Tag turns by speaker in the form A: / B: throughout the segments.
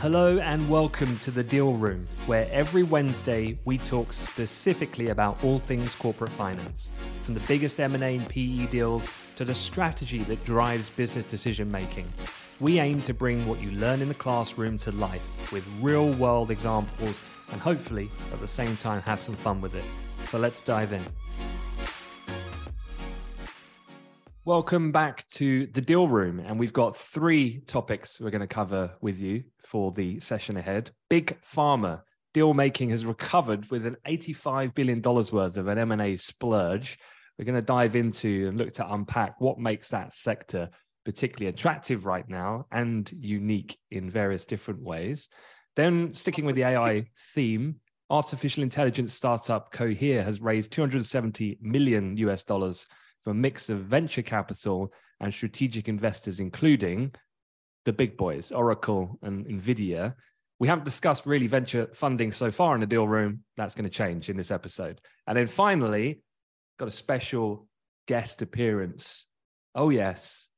A: Hello and welcome to the Deal Room, where every Wednesday we talk specifically about all things corporate finance, from the biggest M&A and PE deals to the strategy that drives business decision making. We aim to bring what you learn in the classroom to life with real-world examples and hopefully at the same time have some fun with it. So let's dive in. Welcome back to the Deal Room. And we've got three topics we're going to cover with you for the session ahead. Big Pharma deal making has recovered with an $85 billion worth of an M&A splurge. We're going to dive into and look to unpack what makes that sector particularly attractive right now and unique in various different ways. Then, sticking with the AI theme, artificial intelligence startup Cohere has raised 270 million US dollars from a mix of venture capital and strategic investors, including the big boys, Oracle and Nvidia. We haven't discussed really venture funding so far in the deal room. That's going to change in this episode. And then finally, got a special guest appearance. Oh, yes.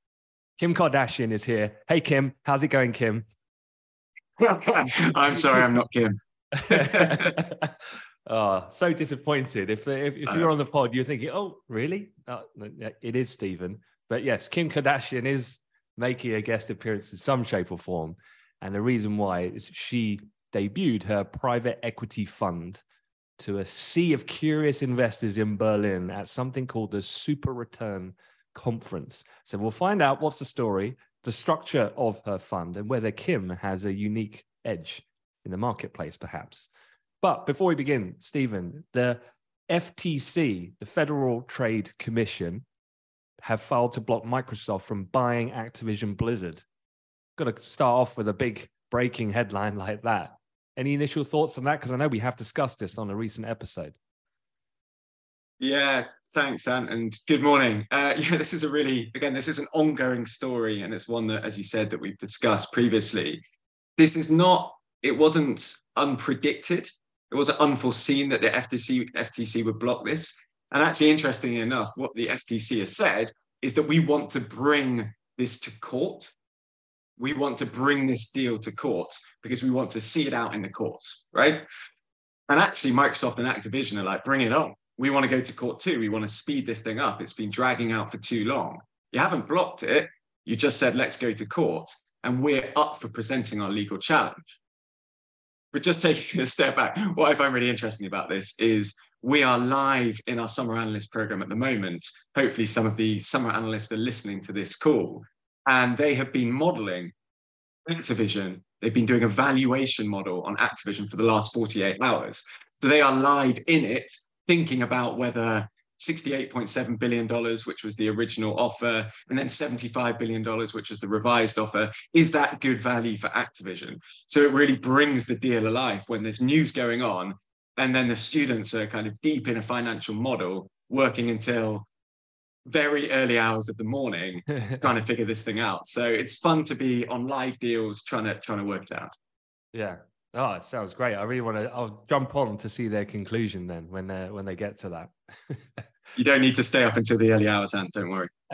A: Kim Kardashian is here. Hey, Kim. How's it going, Kim?
B: I'm sorry, I'm not Kim.
A: Oh, so disappointed. If if, if you're on the pod, you're thinking, "Oh, really?" Oh, it is Stephen. But yes, Kim Kardashian is making a guest appearance in some shape or form, and the reason why is she debuted her private equity fund to a sea of curious investors in Berlin at something called the SuperReturn Conference. So we'll find out what's the story, the structure of her fund, and whether Kim has a unique edge in the marketplace, perhaps. But before we begin, Stephen, the FTC, the Federal Trade Commission, have filed to block Microsoft from buying Activision Blizzard. Got to start off with a big breaking headline like that. Any initial thoughts on that? Because I know we have discussed this on a recent episode.
B: Yeah, thanks, Ant, and good morning. Uh, yeah, this is a really, again, this is an ongoing story, and it's one that, as you said, that we've discussed previously. This is not, it wasn't unpredicted it wasn't unforeseen that the FTC FTC would block this. And actually, interestingly enough, what the FTC has said is that we want to bring this to court. We want to bring this deal to court because we want to see it out in the courts, right? And actually, Microsoft and Activision are like, bring it on. We want to go to court too. We want to speed this thing up. It's been dragging out for too long. You haven't blocked it. You just said, let's go to court. And we're up for presenting our legal challenge. But just taking a step back, what I find really interesting about this is we are live in our summer analyst program at the moment. Hopefully, some of the summer analysts are listening to this call, and they have been modeling Activision. They've been doing a valuation model on Activision for the last 48 hours. So they are live in it, thinking about whether $68.7 billion, which was the original offer, and then $75 billion, which was the revised offer. Is that good value for Activision? So it really brings the deal alive when there's news going on, and then the students are kind of deep in a financial model, working until very early hours of the morning, trying to figure this thing out. So it's fun to be on live deals, trying to trying to work it out.
A: Yeah. Oh, it sounds great. I really want to. I'll jump on to see their conclusion then when they when they get to that.
B: you don't need to stay up until the early hours, Ant. Don't worry.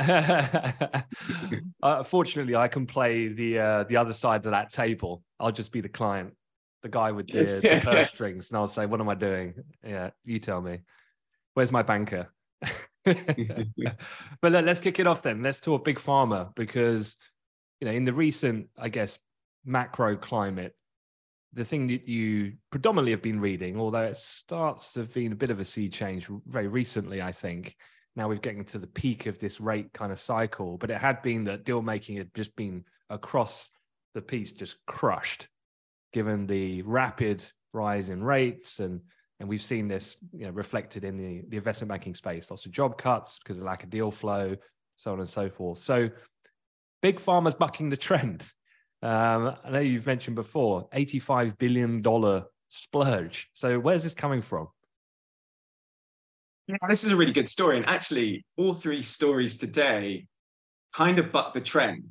A: uh, fortunately, I can play the uh, the other side of that table. I'll just be the client, the guy with the, the purse strings, and I'll say, "What am I doing?" Yeah, you tell me. Where's my banker? but let, us kick it off then. Let's talk big pharma because you know in the recent, I guess, macro climate, the thing that you predominantly have been reading, although it starts to have been a bit of a sea change very recently, I think. Now we're getting to the peak of this rate kind of cycle, but it had been that deal making had just been across the piece, just crushed, given the rapid rise in rates. And and we've seen this you know reflected in the, the investment banking space. Lots of job cuts because of lack of deal flow so on and so forth. So big pharma's bucking the trend um, I know you've mentioned before, $85 billion splurge. So where's this coming from?
B: Yeah, this is a really good story. And actually, all three stories today kind of buck the trend.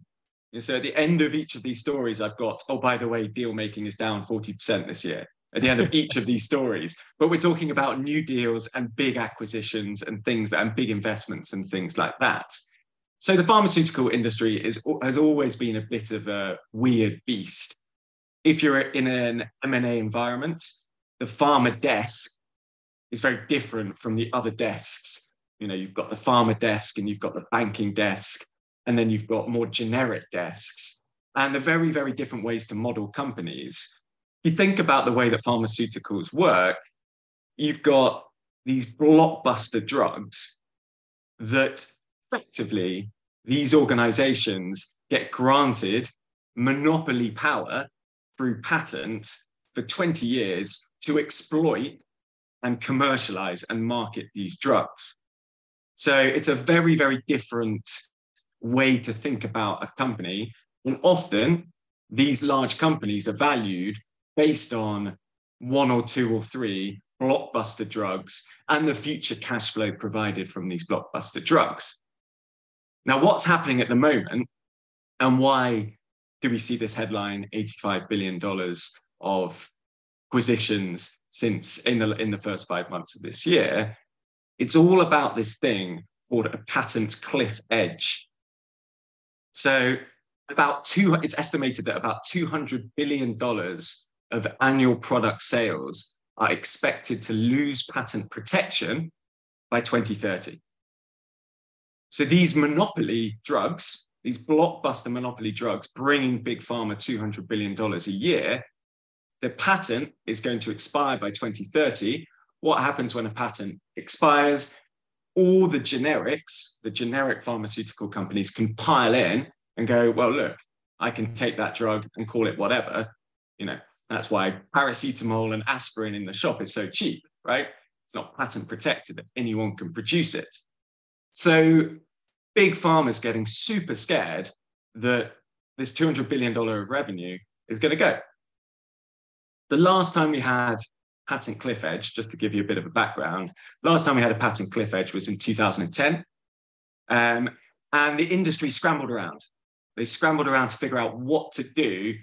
B: And so at the end of each of these stories, I've got, oh, by the way, deal making is down 40% this year at the end of each of these stories. But we're talking about new deals and big acquisitions and things and big investments and things like that. So the pharmaceutical industry is has always been a bit of a weird beast if you're in an M&A environment, the pharma desk is very different from the other desks. You know, you've got the pharma desk and you've got the banking desk, and then you've got more generic desks. And they're very, very different ways to model companies. If you think about the way that pharmaceuticals work, you've got these blockbuster drugs that effectively these organizations get granted monopoly power through patent for 20 years to exploit and commercialize and market these drugs. So it's a very, very different way to think about a company. And often these large companies are valued based on one or two or three blockbuster drugs and the future cash flow provided from these blockbuster drugs. Now, what's happening at the moment and why do we see this headline $85 billion of acquisitions since in the, in the first five months of this year? It's all about this thing called a patent cliff edge. So about two, it's estimated that about $200 billion of annual product sales are expected to lose patent protection by 2030. So these monopoly drugs, these blockbuster monopoly drugs bringing big pharma $200 billion a year, the patent is going to expire by 2030. What happens when a patent expires? All the generics, the generic pharmaceutical companies can pile in and go, well, look, I can take that drug and call it whatever. You know, that's why paracetamol and aspirin in the shop is so cheap, right? It's not patent protected that anyone can produce it. So big pharma's getting super scared that this $200 billion of revenue is going to go. The last time we had patent cliff edge, just to give you a bit of a background, last time we had a patent cliff edge was in 2010. Um, and the industry scrambled around. They scrambled around to figure out what to do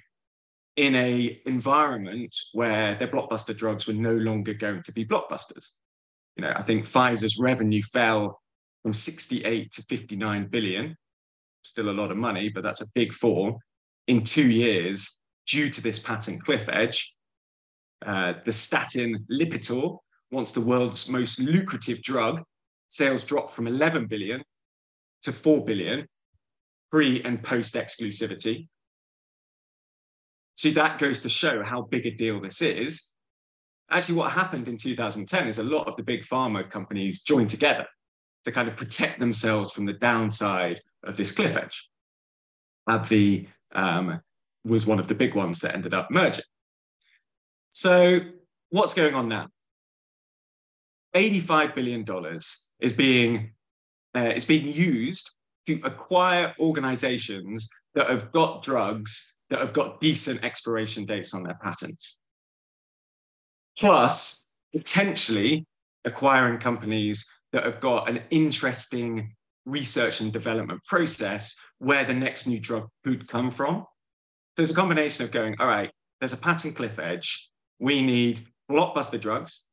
B: in a environment where their blockbuster drugs were no longer going to be blockbusters. You know, I think Pfizer's revenue fell from 68 to 59 billion, still a lot of money, but that's a big fall in two years due to this patent cliff edge. Uh, the statin Lipitor, once the world's most lucrative drug, sales dropped from 11 billion to 4 billion pre and post exclusivity. So that goes to show how big a deal this is. Actually, what happened in 2010 is a lot of the big pharma companies joined together to kind of protect themselves from the downside of this cliff edge. AbbVie um, was one of the big ones that ended up merging. So, what's going on now? $85 billion is being, uh, is being used to acquire organizations that have got drugs that have got decent expiration dates on their patents. Plus, potentially acquiring companies that have got an interesting research and development process where the next new drug could come from. There's a combination of going, all right, there's a patent cliff edge. We need blockbuster drugs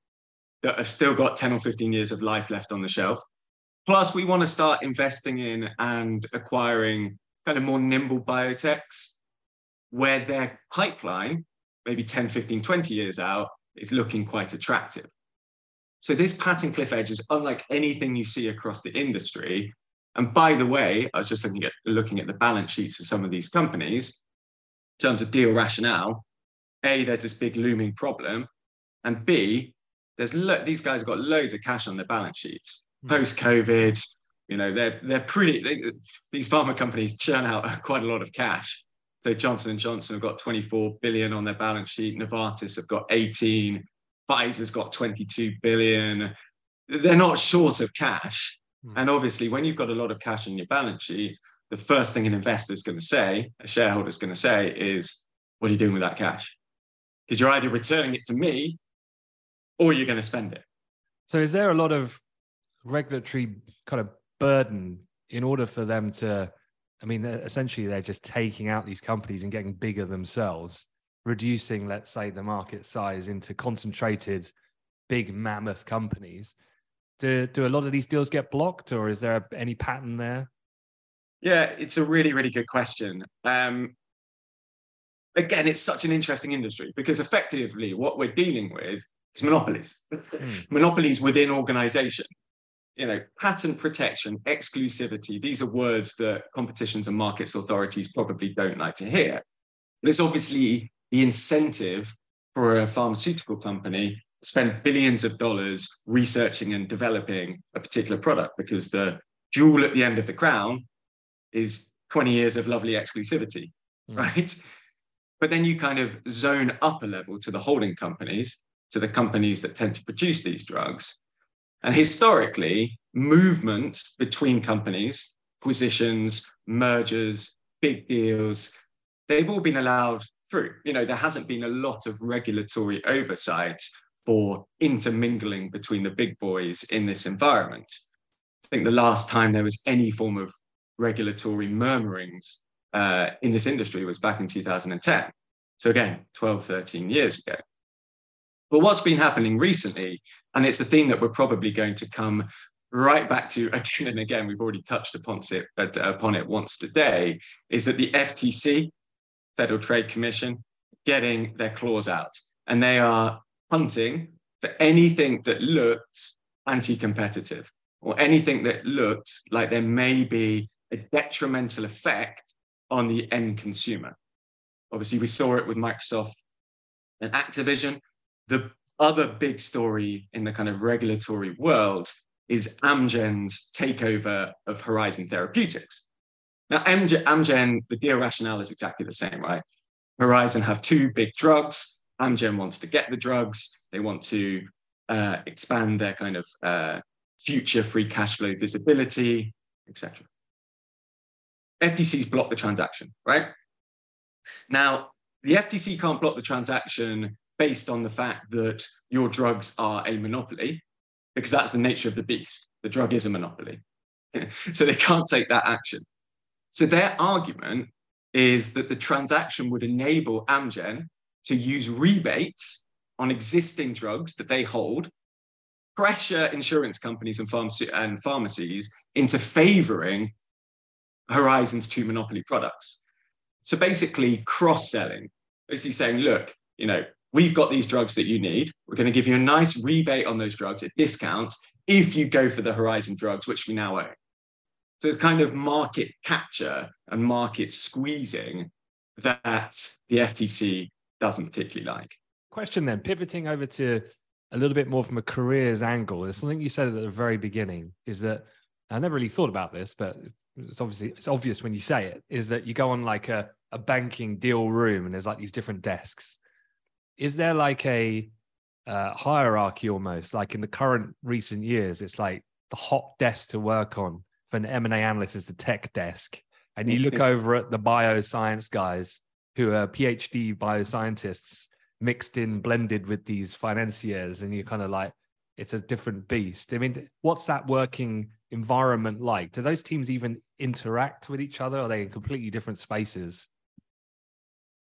B: that have still got 10 or 15 years of life left on the shelf. Plus, we want to start investing in and acquiring kind of more nimble biotechs where their pipeline, maybe 10, 15, 20 years out, is looking quite attractive. So this patent cliff edge is unlike anything you see across the industry. And by the way, I was just looking at looking at the balance sheets of some of these companies in terms of deal rationale. A, there's this big looming problem, and B, there's lo- these guys have got loads of cash on their balance sheets hmm. post COVID. You know, they're they're pretty. They, these pharma companies churn out quite a lot of cash. So Johnson and Johnson have got 24 billion on their balance sheet. Novartis have got 18. Pfizer's got 22 billion. They're not short of cash. Hmm. And obviously, when you've got a lot of cash on your balance sheet, the first thing an investor is going to say, a shareholder is going to say, is, "What are you doing with that cash?" Because you're either returning it to me, or you're going to spend it.
A: So, is there a lot of regulatory kind of burden in order for them to I mean, essentially, they're just taking out these companies and getting bigger themselves, reducing, let's say, the market size into concentrated, big mammoth companies. Do, do a lot of these deals get blocked, or is there any pattern there?
B: Yeah, it's a really, really good question. Um, again, it's such an interesting industry because effectively what we're dealing with is monopolies, mm. monopolies within organization. You know, patent protection, exclusivity, these are words that competitions and markets authorities probably don't like to hear. But it's obviously the incentive for a pharmaceutical company to spend billions of dollars researching and developing a particular product because the jewel at the end of the crown is 20 years of lovely exclusivity, mm. right? But then you kind of zone up a level to the holding companies, to the companies that tend to produce these drugs. And historically, movement between companies, acquisitions, mergers, big deals, they've all been allowed through. You know, there hasn't been a lot of regulatory oversight for intermingling between the big boys in this environment. I think the last time there was any form of regulatory murmurings uh, in this industry was back in 2010. So again, 12, 13 years ago. But what's been happening recently, and it's a theme that we're probably going to come right back to again and again, we've already touched upon it, upon it once today, is that the FTC, Federal Trade Commission, getting their claws out. And they are hunting for anything that looks anti-competitive or anything that looks like there may be a detrimental effect on the end consumer. Obviously, we saw it with Microsoft and Activision. The other big story in the kind of regulatory world is Amgen's takeover of Horizon Therapeutics. Now, Amgen, Amgen, the deal rationale is exactly the same, right? Horizon have two big drugs. Amgen wants to get the drugs. They want to uh, expand their kind of uh, future free cash flow visibility, etc. FTC's blocked the transaction, right? Now, the FTC can't block the transaction based on the fact that your drugs are a monopoly, because that's the nature of the beast. The drug is a monopoly. so they can't take that action. So their argument is that the transaction would enable Amgen to use rebates on existing drugs that they hold, pressure insurance companies and, pharmacy- and pharmacies into favoring Horizon's two monopoly products. So basically, cross selling, basically saying, look, you know, we've got these drugs that you need. We're going to give you a nice rebate on those drugs at discounts if you go for the Horizon drugs, which we now own. So it's kind of market capture and market squeezing that the FTC doesn't particularly like.
A: Question then, pivoting over to a little bit more from a careers angle. There's something you said at the very beginning is that I never really thought about this, but it's obviously it's obvious when you say it is that you go on like a, a banking deal room and there's like these different desks is there like a uh, hierarchy almost like in the current recent years it's like the hot desk to work on for an m&a analyst is the tech desk and you look over at the bioscience guys who are phd bioscientists mixed in blended with these financiers and you're kind of like it's a different beast i mean what's that working environment like? Do those teams even interact with each other? Are they in completely different spaces?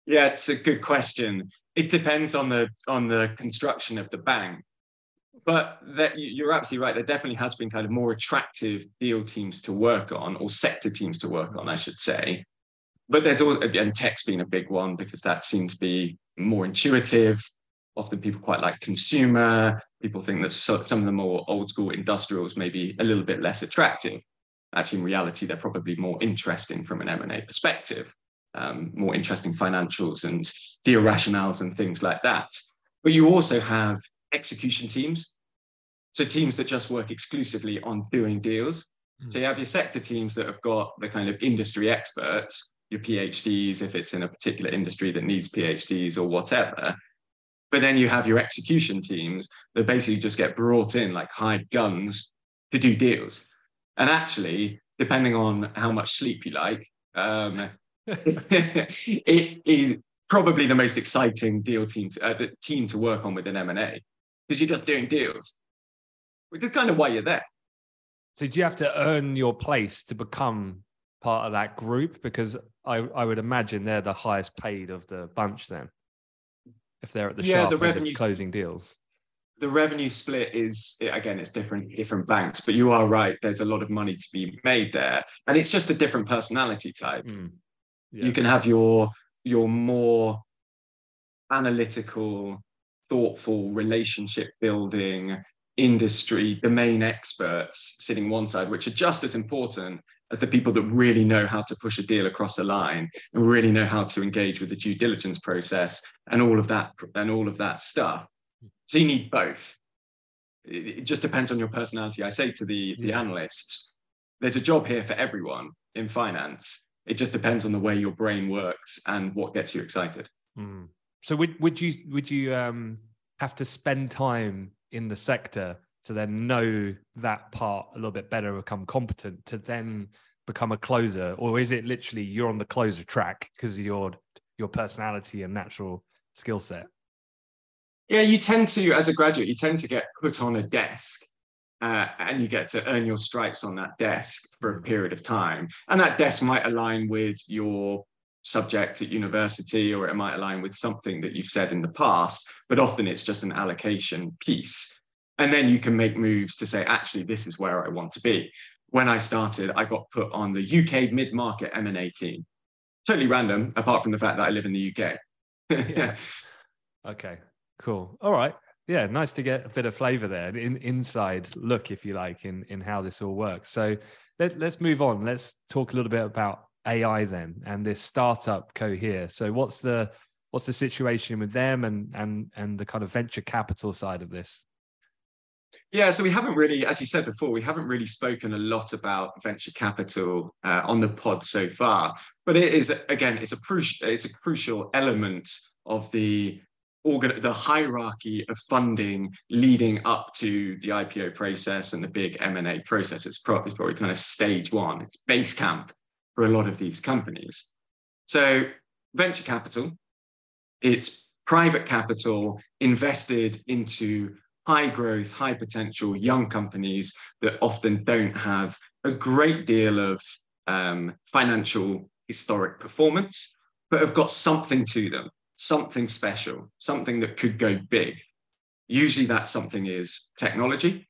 B: Yeah, it's a good question. It depends on the on the construction of the bank. But that you're absolutely right. There definitely has been kind of more attractive deal teams to work on, or sector teams to work on, I should say. But there's also and tech's been a big one because that seems to be more intuitive. Often people quite like consumer. People think that so, some of the more old school industrials may be a little bit less attractive. Actually, in reality, they're probably more interesting from an M&A perspective, um, more interesting financials and deal rationales and things like that. But you also have execution teams. So teams that just work exclusively on doing deals. Mm. So you have your sector teams that have got the kind of industry experts, your PhDs, if it's in a particular industry that needs PhDs or whatever. But then you have your execution teams that basically just get brought in like hired guns to do deals. And actually, depending on how much sleep you like, um, it is probably the most exciting deal team to, uh, the team to work on with an M&A because you're just doing deals, which is kind of why you're there.
A: So do you have to earn your place to become part of that group? Because I, I would imagine they're the highest paid of the bunch then if they're at the yeah, the revenue closing deals.
B: The revenue split is again, it's different different banks, but you are right. There's a lot of money to be made there, and it's just a different personality type. Mm. Yeah. You can have your your more analytical, thoughtful, relationship building, industry domain experts sitting one side, which are just as important as the people that really know how to push a deal across the line and really know how to engage with the due diligence process and all of that and all of that stuff. So you need both. It, just depends on your personality. I say to the the analysts, there's a job here for everyone in finance. It just depends on the way your brain works and what gets you excited. Mm.
A: So would would you would you um, have to spend time in the sector to then know that part a little bit better, become competent to then become a closer, or is it literally you're on the closer track because of your your personality and natural skill set?
B: Yeah, you tend to, as a graduate, you tend to get put on a desk uh, and you get to earn your stripes on that desk for a period of time. And that desk might align with your subject at university or it might align with something that you've said in the past, but often it's just an allocation piece. And then you can make moves to say, actually, this is where I want to be. When I started, I got put on the UK mid-market M&A team. Totally random, apart from the fact that I live in the UK.
A: yeah. Okay, cool. All right. Yeah, nice to get a bit of flavor there, in, inside look, if you like, in, in how this all works. So let, let's move on. Let's talk a little bit about AI then and this startup Cohere. So what's the what's the situation with them and and and the kind of venture capital side of this?
B: Yeah, so we haven't really, as you said before, we haven't really spoken a lot about venture capital uh, on the pod so far. But it is again, it's a crucial, it's a crucial element of the organ, the hierarchy of funding leading up to the IPO process and the big M and A process. It's probably, it's probably kind of stage one. It's base camp for a lot of these companies. So, venture capital, it's private capital invested into high growth, high potential young companies that often don't have a great deal of um, financial historic performance, but have got something to them, something special, something that could go big. Usually that something is technology.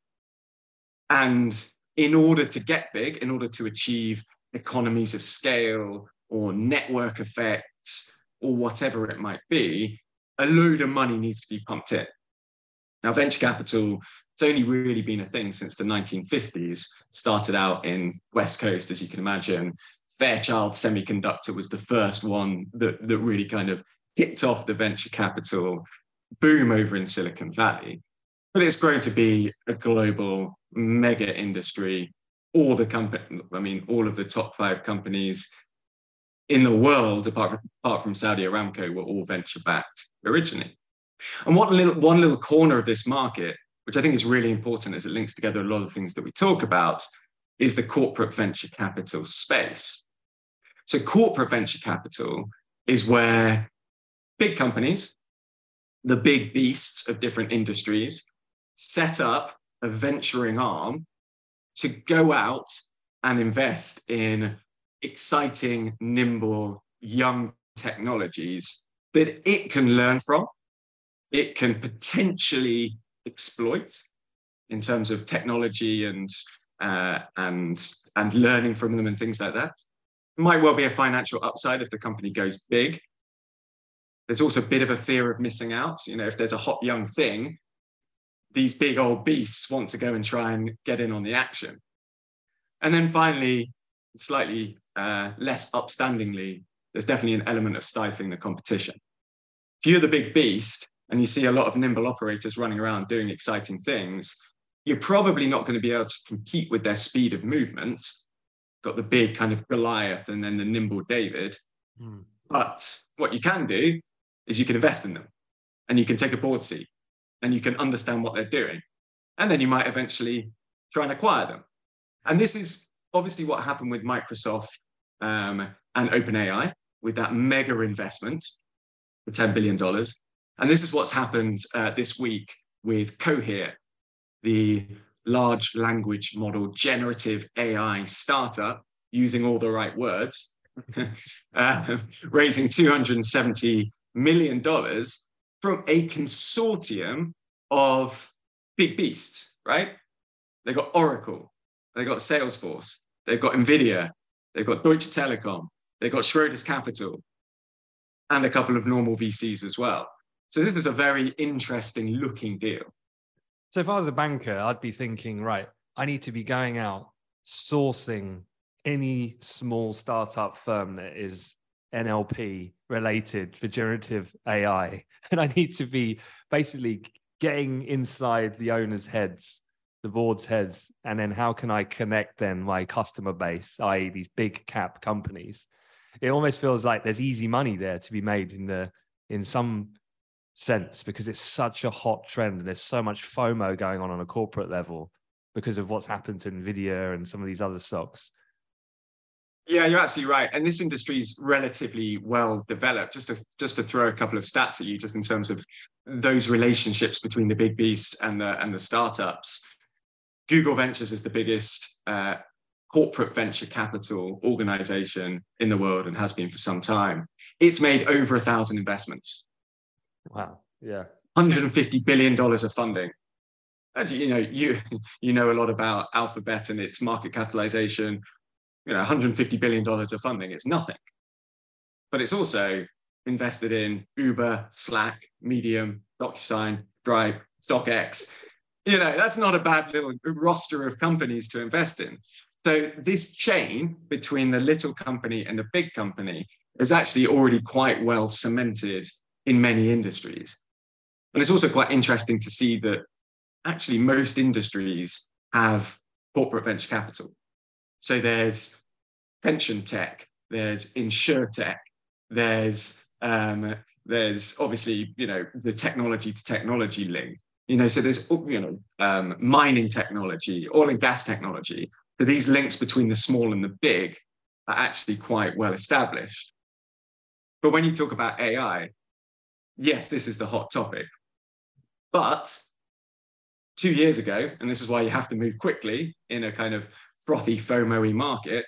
B: And in order to get big, in order to achieve economies of scale or network effects or whatever it might be, a load of money needs to be pumped in. Now, venture capital, it's only really been a thing since the 1950s, started out in West Coast, as you can imagine. Fairchild Semiconductor was the first one that, that really kind of kicked off the venture capital boom over in Silicon Valley. But it's grown to be a global mega industry all the company, I mean, all of the top five companies in the world, apart from, apart from Saudi Aramco, were all venture backed originally. And what little, one little corner of this market, which I think is really important as it links together a lot of things that we talk about, is the corporate venture capital space. So, corporate venture capital is where big companies, the big beasts of different industries, set up a venturing arm to go out and invest in exciting, nimble, young technologies that it can learn from, it can potentially exploit in terms of technology and uh, and and learning from them and things like that. Might well be a financial upside if the company goes big. There's also a bit of a fear of missing out. You know, if there's a hot young thing, these big old beasts want to go and try and get in on the action. And then finally, slightly uh, less upstandingly, there's definitely an element of stifling the competition. If you're the big beast and you see a lot of nimble operators running around doing exciting things, you're probably not going to be able to compete with their speed of movement. Got the big kind of Goliath and then the nimble David. Mm. But what you can do is you can invest in them and you can take a board seat and you can understand what they're doing. And then you might eventually try and acquire them. And this is obviously what happened with Microsoft um, and OpenAI with that mega investment for $10 billion. And this is what's happened uh, this week with Cohere, the large language model generative AI startup using all the right words, uh, raising $270 million from a consortium of big beasts, right? They got Oracle, they got Salesforce, they've got Nvidia, they've got Deutsche Telekom, they've got Schroders Capital. and a couple of normal VCs as well. So this is a very interesting looking deal.
A: So if I was a banker, I'd be thinking, right, I need to be going out sourcing any small startup firm that is NLP related for generative AI. And I need to be basically getting inside the owners' heads, the board's heads, and then how can I connect then my customer base, i.e., these big cap companies? It almost feels like there's easy money there to be made in the in some sense because it's such a hot trend and there's so much FOMO going on on a corporate level because of what's happened to Nvidia and some of these other stocks.
B: Yeah, you're absolutely right. And this industry is relatively well developed. Just to just to throw a couple of stats at you, just in terms of those relationships between the big beasts and the and the startups. Google Ventures is the biggest uh, corporate venture capital organization in the world and has been for some time. It's made over a thousand investments.
A: Wow. Yeah.
B: 150 billion dollars of funding. And you know, you you know a lot about Alphabet and its market capitalization. You know, 150 billion dollars of funding. It's nothing. But it's also invested in Uber, Slack, Medium, DocuSign, Stripe, StockX. You know, that's not a bad little roster of companies to invest in. So this chain between the little company and the big company is actually already quite well cemented in many industries. And it's also quite interesting to see that actually most industries have corporate venture capital. So there's pension tech, there's insure tech, there's um, there's obviously you know the technology to technology link. You know, so there's you know um, mining technology, oil and gas technology. So these links between the small and the big are actually quite well established. But when you talk about AI, yes, this is the hot topic. But two years ago, and this is why you have to move quickly in a kind of frothy, FOMO market.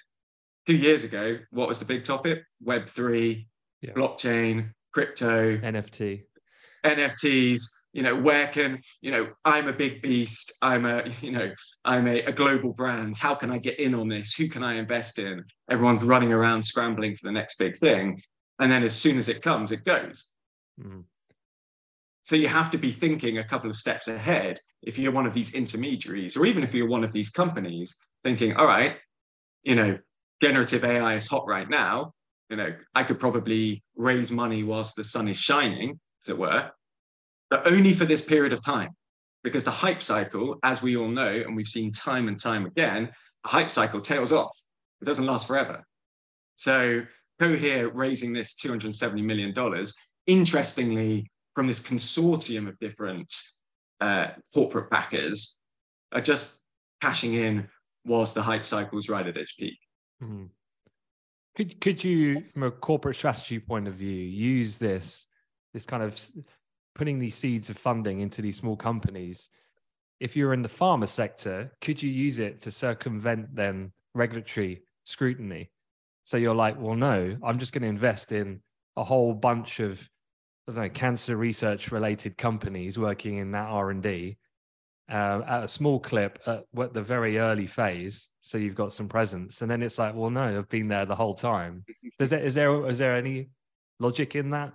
B: Two years ago, what was the big topic? Web3, yeah. blockchain, crypto,
A: NFT,
B: NFTs. You know, where can, you know, I'm a big beast. I'm a, you know, I'm a, a global brand. How can I get in on this? Who can I invest in? Everyone's running around scrambling for the next big thing. And then as soon as it comes, it goes. Mm. So you have to be thinking a couple of steps ahead if you're one of these intermediaries, or even if you're one of these companies, thinking, all right, you know, generative AI is hot right now. You know, I could probably raise money whilst the sun is shining, as it were, but only for this period of time. Because the hype cycle, as we all know, and we've seen time and time again, the hype cycle tails off. It doesn't last forever. So Cohere raising this $270 million, interestingly, from this consortium of different uh, corporate backers are just cashing in whilst the hype cycle is right at its peak. Mm-hmm.
A: Could could you, from a corporate strategy point of view, use this this kind of putting these seeds of funding into these small companies? If you're in the pharma sector, could you use it to circumvent then regulatory scrutiny? So you're like, well, no, I'm just going to invest in a whole bunch of I don't know, cancer research related companies working in that R and D uh, at a small clip at what the very early phase, so you've got some presence, and then it's like, well, no, I've been there the whole time. Is there is there is there any logic in that?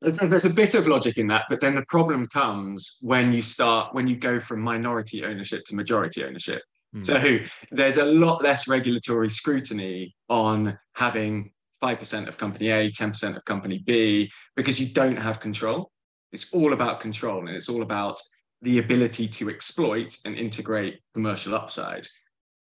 B: There's a bit of logic in that, but then the problem comes when you start when you go from minority ownership to majority ownership. Mm. So there's a lot less regulatory scrutiny on having 5% of company A, 10% of company B, because you don't have control. It's all about control and it's all about the ability to exploit and integrate commercial upside.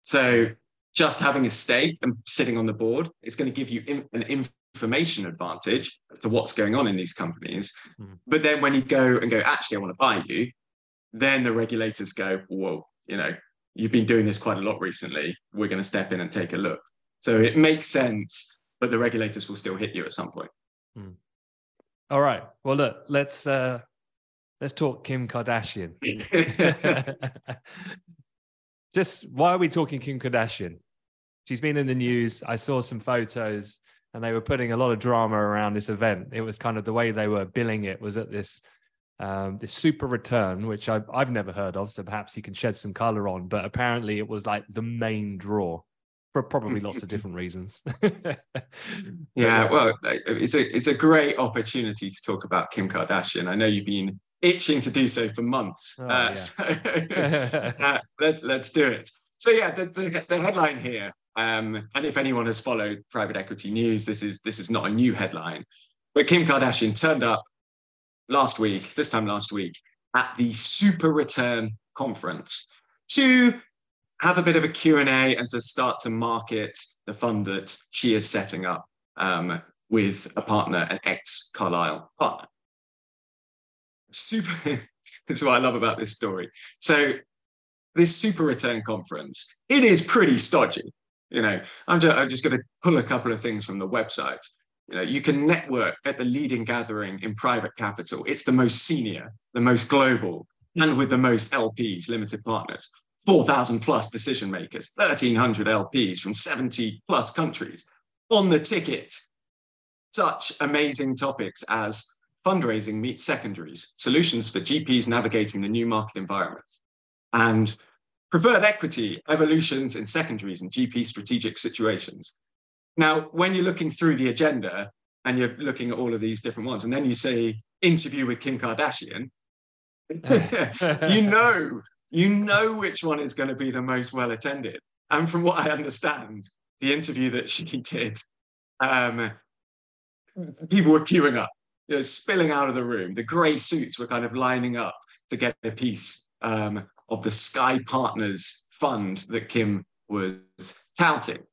B: So just having a stake and sitting on the board, it's going to give you in, an information advantage to what's going on in these companies. Mm. But then when you go and go, actually, I want to buy you, then the regulators go, whoa, you know, you've been doing this quite a lot recently. We're going to step in and take a look. So it makes sense but the regulators will still hit you at some point. Hmm.
A: All right. Well, look, let's uh, let's talk Kim Kardashian. Just why are we talking Kim Kardashian? She's been in the news. I saw some photos, and they were putting a lot of drama around this event. It was kind of the way they were billing it was at this um, this SuperReturn, which I've, I've never heard of. So perhaps you can shed some color on. But apparently, it was like the main draw for probably lots of different reasons.
B: yeah, well, it's a it's a great opportunity to talk about Kim Kardashian. I know you've been itching to do so for months. Oh, uh, yeah. so, uh, let, us do it. So yeah, the, the, the headline here, um, and if anyone has followed private equity news, this is this is not a new headline, but Kim Kardashian turned up last week, this time last week, at the SuperReturn conference to have a bit of a Q&A and to start to market the fund that she is setting up um, with a partner, an ex-Carlyle partner. Super, this is what I love about this story. So this SuperReturn conference, it is pretty stodgy. You know, I'm just, I'm just going to pull a couple of things from the website. You know, you can network at the leading gathering in private capital. It's the most senior, the most global, and with the most LPs, limited partners. 4,000 plus decision makers, 1,300 LPs from 70 plus countries on the ticket. Such amazing topics as fundraising meets secondaries, solutions for GPs navigating the new market environment, and preferred equity, evolutions in secondaries and GP strategic situations. Now, when you're looking through the agenda and you're looking at all of these different ones, and then you say interview with Kim Kardashian, you know you know which one is going to be the most well attended. And from what I understand, the interview that she did, um, people were queuing up, spilling out of the room. The grey suits were kind of lining up to get a piece um, of the SKKY Partners fund that Kim was touting.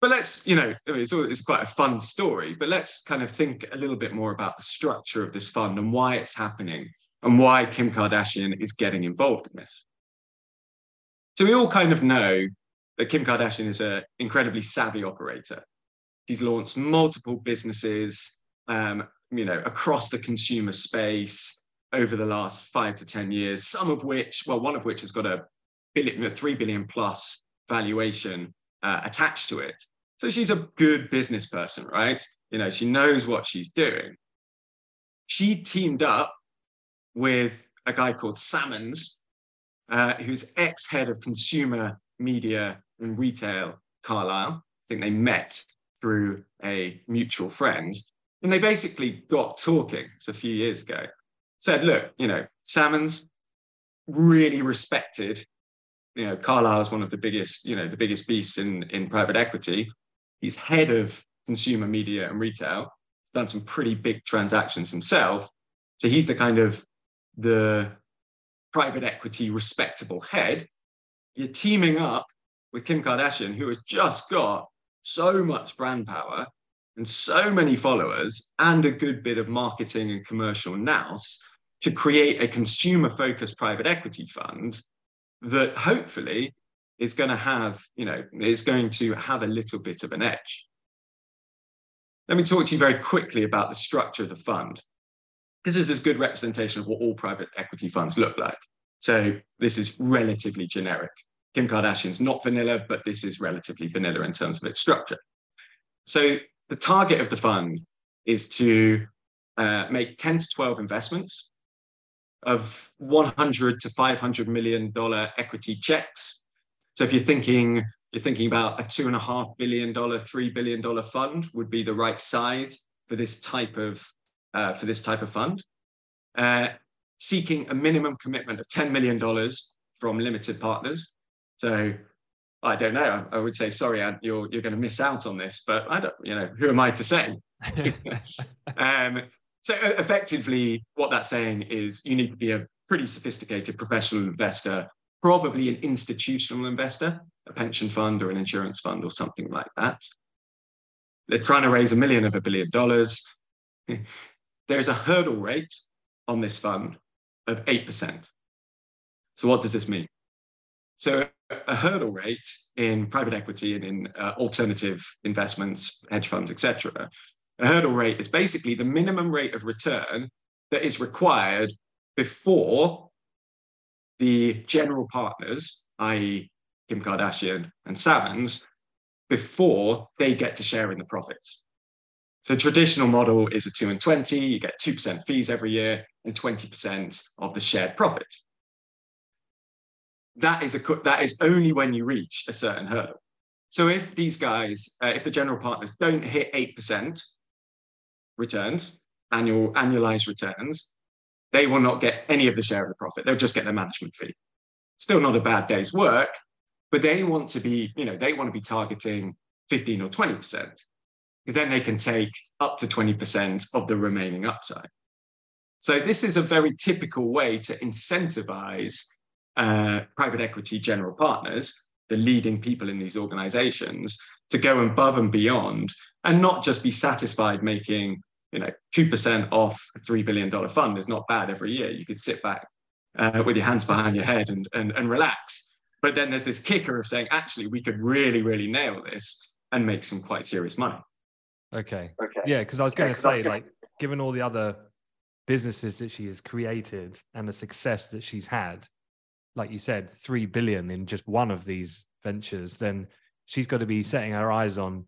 B: But let's, you know, it's, it's quite a fun story, but let's kind of think a little bit more about the structure of this fund and why it's happening and why Kim Kardashian is getting involved in this. So we all kind of know that Kim Kardashian is an incredibly savvy operator. He's launched multiple businesses, um, you know, across the consumer space over the last five to 10 years, some of which, well, one of which has got a billion, a three billion plus valuation uh, attached to it. So she's a good business person, right? You know, she knows what she's doing. She teamed up with a guy called Sammons, uh, who's ex-head of consumer media and retail, Carlyle. I think they met through a mutual friend. And they basically got talking, it's a few years ago, said, look, you know, Sammons, really respected. You know, Carlyle is one of the biggest, you know, the biggest beasts in, in private equity. He's head of consumer media and retail. He's done some pretty big transactions himself. So he's the kind of the private equity respectable head, you're teaming up with Kim Kardashian, who has just got so much brand power and so many followers and a good bit of marketing and commercial nous to create a consumer focused private equity fund that hopefully is going to have, you know, is going to have a little bit of an edge. Let me talk to you very quickly about the structure of the fund this is a good representation of what all private equity funds look like. So this is relatively generic. Kim Kardashian's not vanilla, but this is relatively vanilla in terms of its structure. So the target of the fund is to uh, make 10 to 12 investments of 100 to 500 million dollar equity checks. So if you're thinking you're thinking about a two and a half billion dollar, three billion dollar fund would be the right size for this type of uh, for this type of fund, uh, seeking a minimum commitment of $10 million from limited partners. So I don't know. I would say, sorry, you're, you're going to miss out on this, but I don't, you know, who am I to say? um, so effectively, what that's saying is you need to be a pretty sophisticated professional investor, probably an institutional investor, a pension fund or an insurance fund or something like that. They're trying to raise a million of a billion dollars. There's a hurdle rate on this fund of 8%. So what does this mean? So a hurdle rate in private equity and in uh, alternative investments, hedge funds, etc. A hurdle rate is basically the minimum rate of return that is required before the general partners, i.e., Kim Kardashian and Sammons, before they get to share in the profits. So traditional model is a two and 20, you get 2% fees every year and 20% of the shared profit. That is, a, that is only when you reach a certain hurdle. So if these guys, uh, if the general partners don't hit 8% returns, annual annualized returns, they will not get any of the share of the profit. They'll just get their management fee. Still not a bad day's work, but they want to be, you know, they want to be targeting 15 or 20%, because then they can take up to 20% of the remaining upside. So this is a very typical way to incentivize uh, private equity general partners, the leading people in these organizations, to go above and beyond and not just be satisfied making you know 2% off a $3 billion fund is not bad every year. You could sit back uh, with your hands behind your head and, and, and relax. But then there's this kicker of saying, actually, we could really, really nail this and make some quite serious money.
A: Okay. Okay. Yeah, because I was going to say, like, given all the other businesses that she has created and the success that she's had, like you said, three billion in just one of these ventures, then she's got to be mm-hmm. setting her eyes on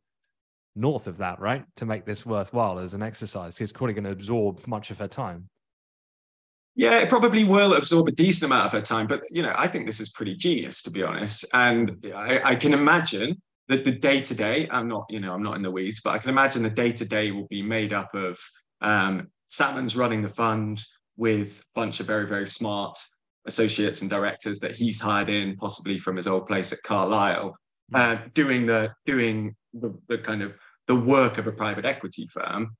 A: north of that, right? To make this worthwhile as an exercise. It's probably going to absorb much of her time.
B: Yeah, it probably will absorb a decent amount of her time, but you know, I think this is pretty genius to be honest. And I, I can imagine the day to day, I'm not, you know, I'm not in the weeds, but I can imagine the day to day will be made up of um, Sammons running the fund with a bunch of very, very smart associates and directors that he's hired in, possibly from his old place at Carlyle, hmm. uh, doing the doing the, the kind of the work of a private equity firm.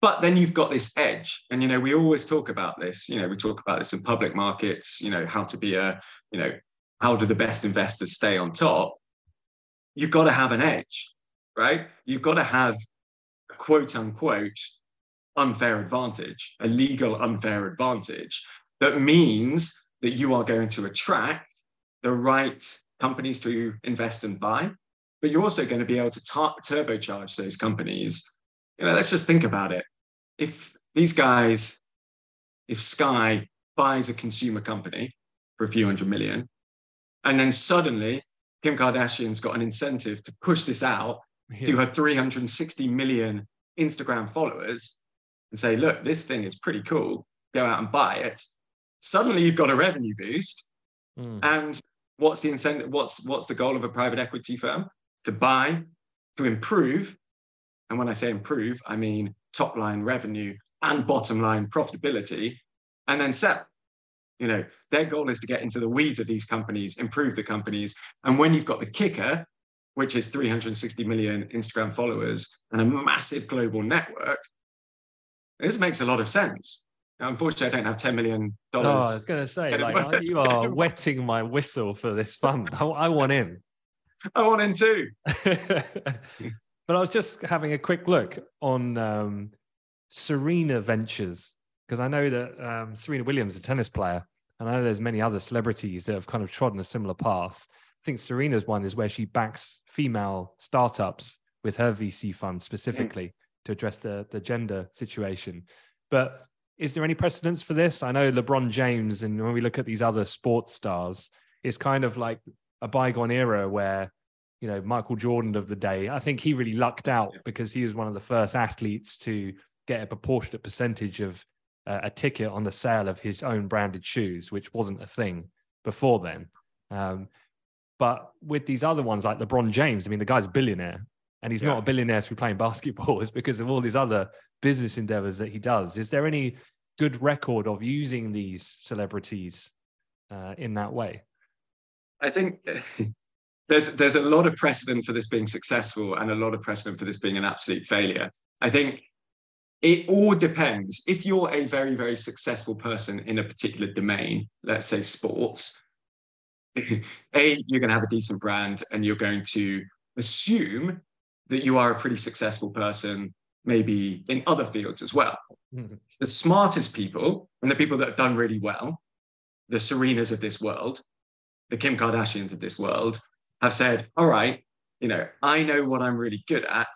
B: But then you've got this edge, and you know we always talk about this. You know we talk about this in public markets. You know how to be a you know how do the best investors stay on top? You've got to have an edge, right? You've got to have a quote unquote unfair advantage, a legal unfair advantage that means that you are going to attract the right companies to invest and buy, but you're also going to be able to turbocharge those companies. You know, let's just think about it. If these guys, if SKKY buys a consumer company for a few hundred million, and then suddenly Kim Kardashian's got an incentive to push this out yeah. to her 360 million Instagram followers, and say, look, this thing is pretty cool, go out and buy it, suddenly you've got a revenue boost. Mm. And what's the incentive? What's what's the goal of a private equity firm? To buy, to improve. And when I say improve, I mean top line revenue and bottom line profitability, and then sell. You know, their goal is to get into the weeds of these companies, improve the companies. And when you've got the kicker, which is 360 million Instagram followers and a massive global network, this makes a lot of sense. Now, unfortunately, I don't have $10 million. Oh,
A: I was going to say, like, you are wetting my whistle for this fund. I, I want in.
B: I want in too.
A: but I was just having a quick look on um, Serena Ventures because I know that um, Serena Williams, a tennis player, and I know there's many other celebrities that have kind of trodden a similar path. I think Serena's one is where she backs female startups with her VC fund specifically to address the the gender situation. But is there any precedence for this? I know LeBron James, and when we look at these other sports stars, it's kind of like a bygone era where you know Michael Jordan of the day. I think he really lucked out because he was one of the first athletes to get a proportionate percentage of uh, a ticket on the sale of his own branded shoes, which wasn't a thing before then. Um, but with these other ones like LeBron James, I mean, the guy's a billionaire and he's yeah. not a billionaire through playing basketball. It's because of all these other business endeavors that he does. Is there any good record of using these celebrities uh, in that way?
B: I think there's there's a lot of precedent for this being successful and a lot of precedent for this being an absolute failure. I think it all depends. If you're a very very successful person in a particular domain, let's say sports, a you're going to have a decent brand and you're going to assume that you are a pretty successful person, maybe in other fields as well. Mm-hmm. The smartest people and the people that have done really well, the Serenas of this world, the Kim Kardashians of this world, have said, all right, you know, I know what I'm really good at,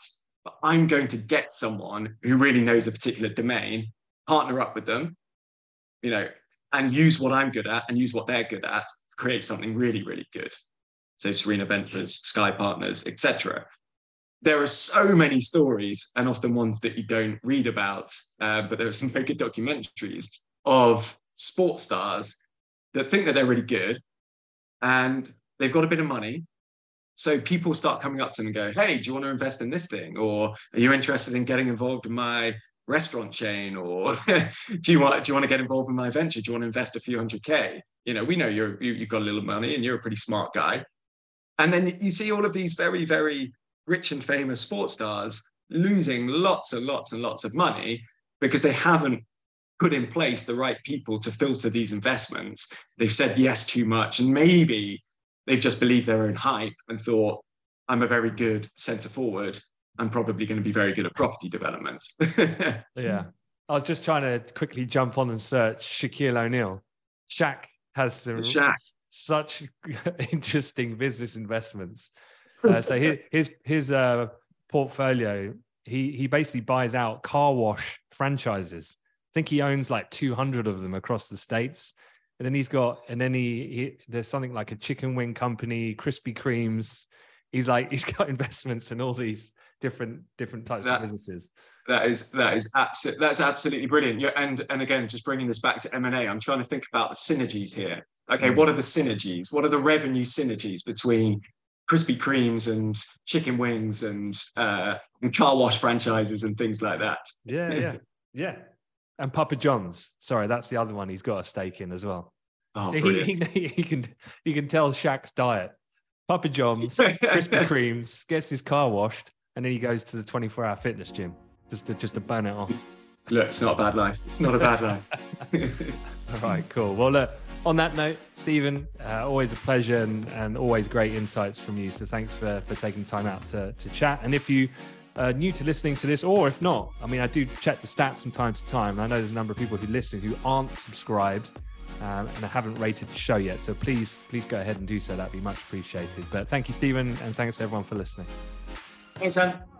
B: but I'm going to get someone who really knows a particular domain, partner up with them, you know, and use what I'm good at and use what they're good at to create something really, really good. So Serena Ventures, SKKY Partners, etc there are so many stories, and often ones that you don't read about, uh, but there are some very good documentaries of sports stars that think that they're really good and they've got a bit of money So people start coming up to them and go, "Hey, do you want to invest in this thing? Or are you interested in getting involved in my restaurant chain? Or do you want do you want to get involved in my venture? Do you want to invest a few hundred k? You know, we know you're you, you've got a little money and you're a pretty smart guy. And then you see all of these very very rich and famous sports stars losing lots and lots and lots of money because they haven't put in place the right people to filter these investments. They've said yes too much, and maybe they've just believed their own hype and thought, I'm a very good centre forward. I'm probably going to be very good at property development.
A: yeah. I was just trying to quickly jump on and search Shaquille O'Neal. Shaq has some Shaq. such interesting business investments. Uh, so his his, his uh, portfolio, he he basically buys out car wash franchises I think he owns like 200 of them across the states. And then he's got, and then he, he there's something like a chicken wing company, Krispy Kremes. He's like, he's got investments in all these different different types that, of businesses.
B: That is that is absolutely that's absolutely brilliant. Yeah, and and again, just bringing this back to m&a i'm trying to think about the synergies here. Okay, mm. what are the synergies? What are the revenue synergies between Krispy Kremes and chicken wings and uh, and car wash franchises and things like that?
A: Yeah, yeah, yeah. And Papa John's. Sorry, that's the other one he's got a stake in as well.
B: Oh, so he,
A: he, he, can he can tell Shaq's diet. Papa John's, Krispy Kremes, gets his car washed, and then he goes to the 24-hour fitness gym just to just to burn it off.
B: Look, it's not a bad life. It's not a bad life.
A: All right, cool. Well, look, on that note, Stephen, uh, always a pleasure and, and always great insights from you. So thanks for, for taking time out to, to chat. And if you uh, new to listening to this, or if not, I mean, I do check the stats from time to time. And I know there's a number of people who listen who aren't subscribed um, and I haven't rated the show yet. So please, please go ahead and do so. That'd be much appreciated. But thank you, Stephen, and thanks everyone for listening.
B: Thanks, Sam.